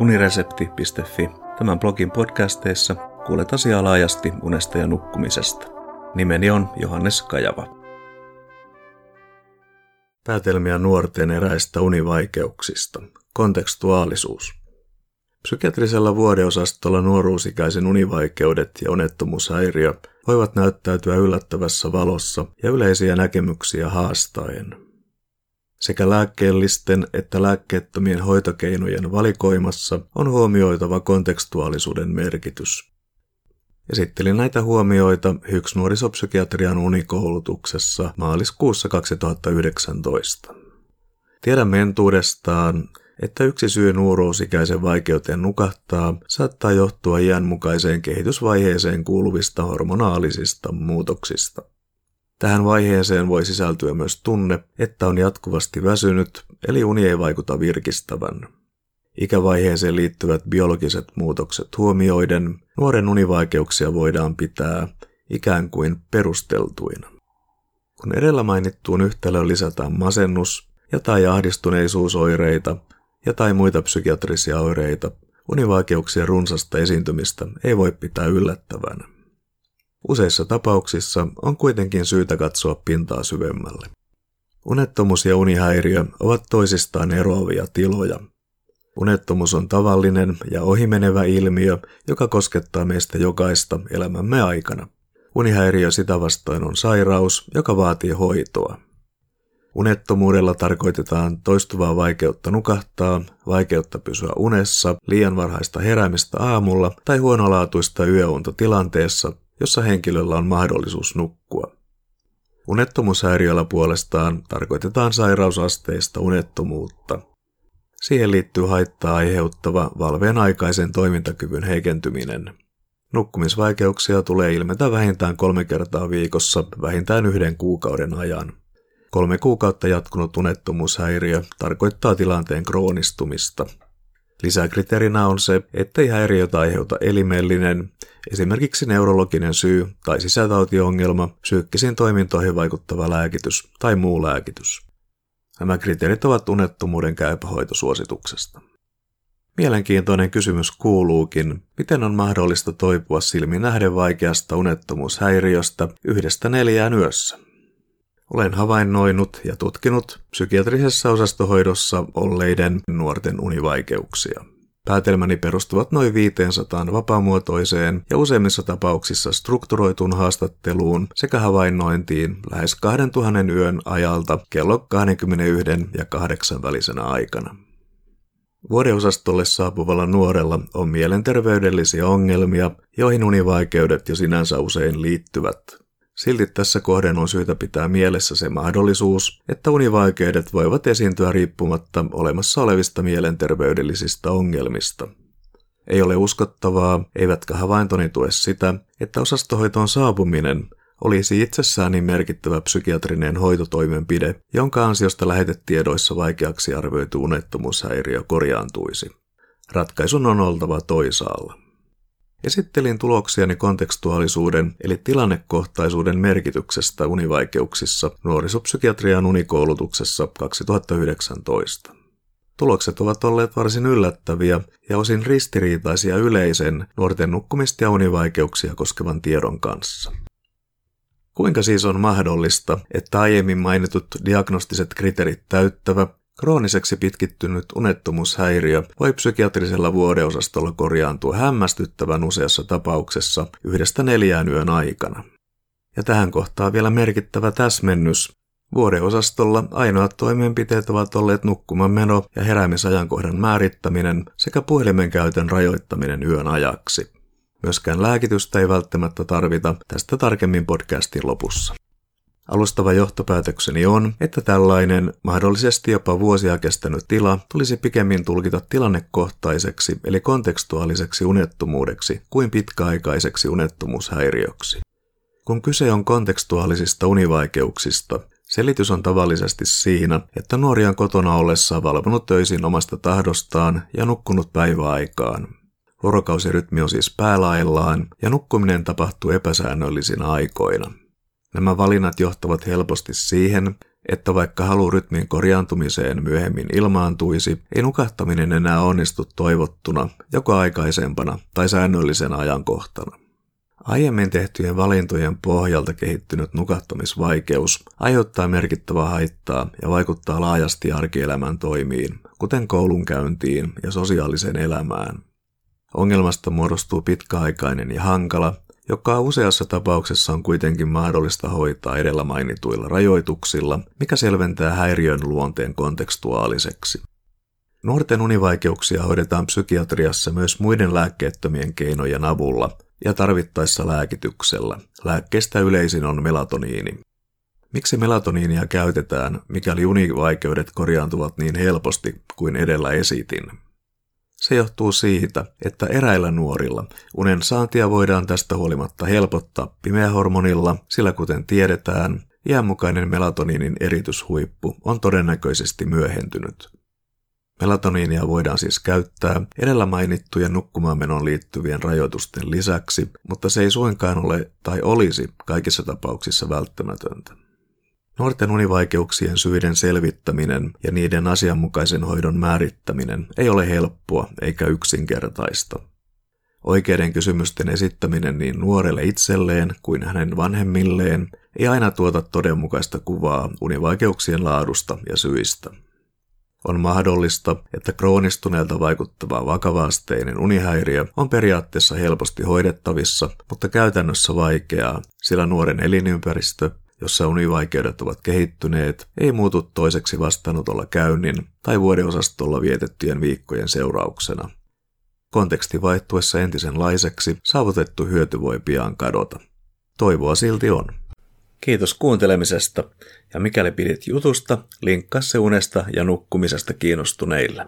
uniresepti.fi. Tämän blogin podcasteissa kuulet asiaa laajasti unesta ja nukkumisesta. Nimeni on Johannes Kajava. Päätelmiä nuorten eräistä univaikeuksista. Kontekstuaalisuus. Psykiatrisella vuodeosastolla nuoruusikäisen univaikeudet ja unettomuushäiriö voivat näyttäytyä yllättävässä valossa ja yleisiä näkemyksiä haastaen. Sekä lääkkeellisten että lääkkeettömien hoitokeinojen valikoimassa on huomioitava kontekstuaalisuuden merkitys. Esittelin näitä huomioita HYKS nuorisopsykiatrian unikoulutuksessa maaliskuussa 2019. Tiedämme entuudestaan, että yksi syy nuoruusikäisen vaikeuteen nukahtaa saattaa johtua iän mukaiseen kehitysvaiheeseen kuuluvista hormonaalisista muutoksista. Tähän vaiheeseen voi sisältyä myös tunne, että on jatkuvasti väsynyt, eli uni ei vaikuta virkistävän. Ikävaiheeseen liittyvät biologiset muutokset huomioiden nuoren univaikeuksia voidaan pitää ikään kuin perusteltuina. Kun edellä mainittuun yhtälöön lisätään masennus ja tai ahdistuneisuusoireita ja tai muita psykiatrisia oireita, univaikeuksien runsasta esiintymistä ei voi pitää yllättävänä. Useissa tapauksissa on kuitenkin syytä katsoa pintaa syvemmälle. Unettomuus ja unihäiriö ovat toisistaan eroavia tiloja. Unettomuus on tavallinen ja ohimenevä ilmiö, joka koskettaa meistä jokaista elämämme aikana. Unihäiriö sitä vastoin on sairaus, joka vaatii hoitoa. Unettomuudella tarkoitetaan toistuvaa vaikeutta nukahtaa, vaikeutta pysyä unessa, liian varhaista heräämistä aamulla tai huonolaatuista yöunta tilanteessa, jossa henkilöllä on mahdollisuus nukkua. Unettomuushäiriöllä puolestaan tarkoitetaan sairausasteista unettomuutta. Siihen liittyy haittaa aiheuttava valveen aikaisen toimintakyvyn heikentyminen. Nukkumisvaikeuksia tulee ilmetä vähintään kolme kertaa viikossa vähintään yhden kuukauden ajan. Kolme kuukautta jatkunut unettomuushäiriö tarkoittaa tilanteen kroonistumista. Lisäkriteerinä on se, ettei häiriötä aiheuta elimellinen, esimerkiksi neurologinen syy tai sisätautiongelma, psyykkisiin toimintoihin vaikuttava lääkitys tai muu lääkitys. Nämä kriteerit ovat unettomuuden käypähoitosuosituksesta. Mielenkiintoinen kysymys kuuluukin, miten on mahdollista toipua silmin nähden vaikeasta unettomuushäiriöstä yhdestä neljään yössä. Olen havainnoinut ja tutkinut psykiatrisessa osastohoidossa olleiden nuorten univaikeuksia. Päätelmäni perustuvat noin 500 vapaamuotoiseen ja useimmissa tapauksissa strukturoituun haastatteluun sekä havainnointiin lähes 2000 yön ajalta kello 21 ja 8 välisenä aikana. Vuodeosastolle saapuvalla nuorella on mielenterveydellisiä ongelmia, joihin univaikeudet jo sinänsä usein liittyvät. Silti tässä kohden on syytä pitää mielessä se mahdollisuus, että univaikeudet voivat esiintyä riippumatta olemassa olevista mielenterveydellisistä ongelmista. Ei ole uskottavaa, eivätkä havaintoni tue sitä, että osastohoitoon saapuminen olisi itsessään niin merkittävä psykiatrinen hoitotoimenpide, jonka ansiosta lähetetiedoissa vaikeaksi arvioitu unettomuushäiriö korjaantuisi. Ratkaisun on oltava toisaalla. Esittelin tuloksiani kontekstuaalisuuden eli tilannekohtaisuuden merkityksestä univaikeuksissa nuorisopsykiatrian unikoulutuksessa 2019. Tulokset ovat olleet varsin yllättäviä ja osin ristiriitaisia yleisen nuorten nukkumista ja univaikeuksia koskevan tiedon kanssa. Kuinka siis on mahdollista, että aiemmin mainitut diagnostiset kriteerit täyttävä Krooniseksi pitkittynyt unettomuushäiriö voi psykiatrisella vuodeosastolla korjaantua hämmästyttävän useassa tapauksessa yhdestä neljään yön aikana. Ja tähän kohtaa vielä merkittävä täsmennys. Vuodeosastolla ainoat toimenpiteet ovat olleet nukkumanmeno ja heräämisajankohdan määrittäminen sekä puhelimen käytön rajoittaminen yön ajaksi. Myöskään lääkitystä ei välttämättä tarvita, tästä tarkemmin podcastin lopussa. Alustava johtopäätökseni on, että tällainen mahdollisesti jopa vuosia kestänyt tila tulisi pikemmin tulkita tilannekohtaiseksi eli kontekstuaaliseksi unettomuudeksi kuin pitkäaikaiseksi unettomuushäiriöksi. Kun kyse on kontekstuaalisista univaikeuksista, selitys on tavallisesti siinä, että nuori on kotona ollessaan valvonut töisin omasta tahdostaan ja nukkunut päiväaikaan. Vuorokausirytmi on siis päälaillaan ja nukkuminen tapahtuu epäsäännöllisinä aikoina. Nämä valinnat johtavat helposti siihen, että vaikka halu rytmin korjaantumiseen myöhemmin ilmaantuisi, ei nukahtaminen enää onnistu toivottuna, joko aikaisempana tai säännöllisenä ajankohtana. Aiemmin tehtyjen valintojen pohjalta kehittynyt nukahtamisvaikeus aiheuttaa merkittävää haittaa ja vaikuttaa laajasti arkielämän toimiin, kuten koulunkäyntiin ja sosiaaliseen elämään. Ongelmasta muodostuu pitkäaikainen ja hankala, joka useassa tapauksessa on kuitenkin mahdollista hoitaa edellä mainituilla rajoituksilla, mikä selventää häiriön luonteen kontekstuaaliseksi. Nuorten univaikeuksia hoidetaan psykiatriassa myös muiden lääkkeettömien keinojen avulla ja tarvittaessa lääkityksellä. Lääkkeistä yleisin on melatoniini. Miksi melatoniinia käytetään, mikäli univaikeudet korjaantuvat niin helposti kuin edellä esitin? Se johtuu siitä, että eräillä nuorilla unen saantia voidaan tästä huolimatta helpottaa pimeähormonilla, sillä kuten tiedetään, iänmukainen melatoniinin erityshuippu on todennäköisesti myöhentynyt. Melatoniinia voidaan siis käyttää edellä mainittujen nukkumaanmenon liittyvien rajoitusten lisäksi, mutta se ei suinkaan ole tai olisi kaikissa tapauksissa välttämätöntä. Nuorten univaikeuksien syiden selvittäminen ja niiden asianmukaisen hoidon määrittäminen ei ole helppoa eikä yksinkertaista. Oikeiden kysymysten esittäminen niin nuorelle itselleen kuin hänen vanhemmilleen ei aina tuota todenmukaista kuvaa univaikeuksien laadusta ja syistä. On mahdollista, että kroonistuneelta vaikuttava vakavaasteinen unihäiriö on periaatteessa helposti hoidettavissa, mutta käytännössä vaikeaa, sillä nuoren elinympäristö jossa univaikeudet ovat kehittyneet, ei muutu toiseksi vastaanotolla käynnin tai vuodeosastolla vietettyjen viikkojen seurauksena. Konteksti vaihtuessa entisenlaiseksi saavutettu hyöty voi pian kadota. Toivoa silti on. Kiitos kuuntelemisesta, ja mikäli pidit jutusta, linkkaa se unesta ja nukkumisesta kiinnostuneille.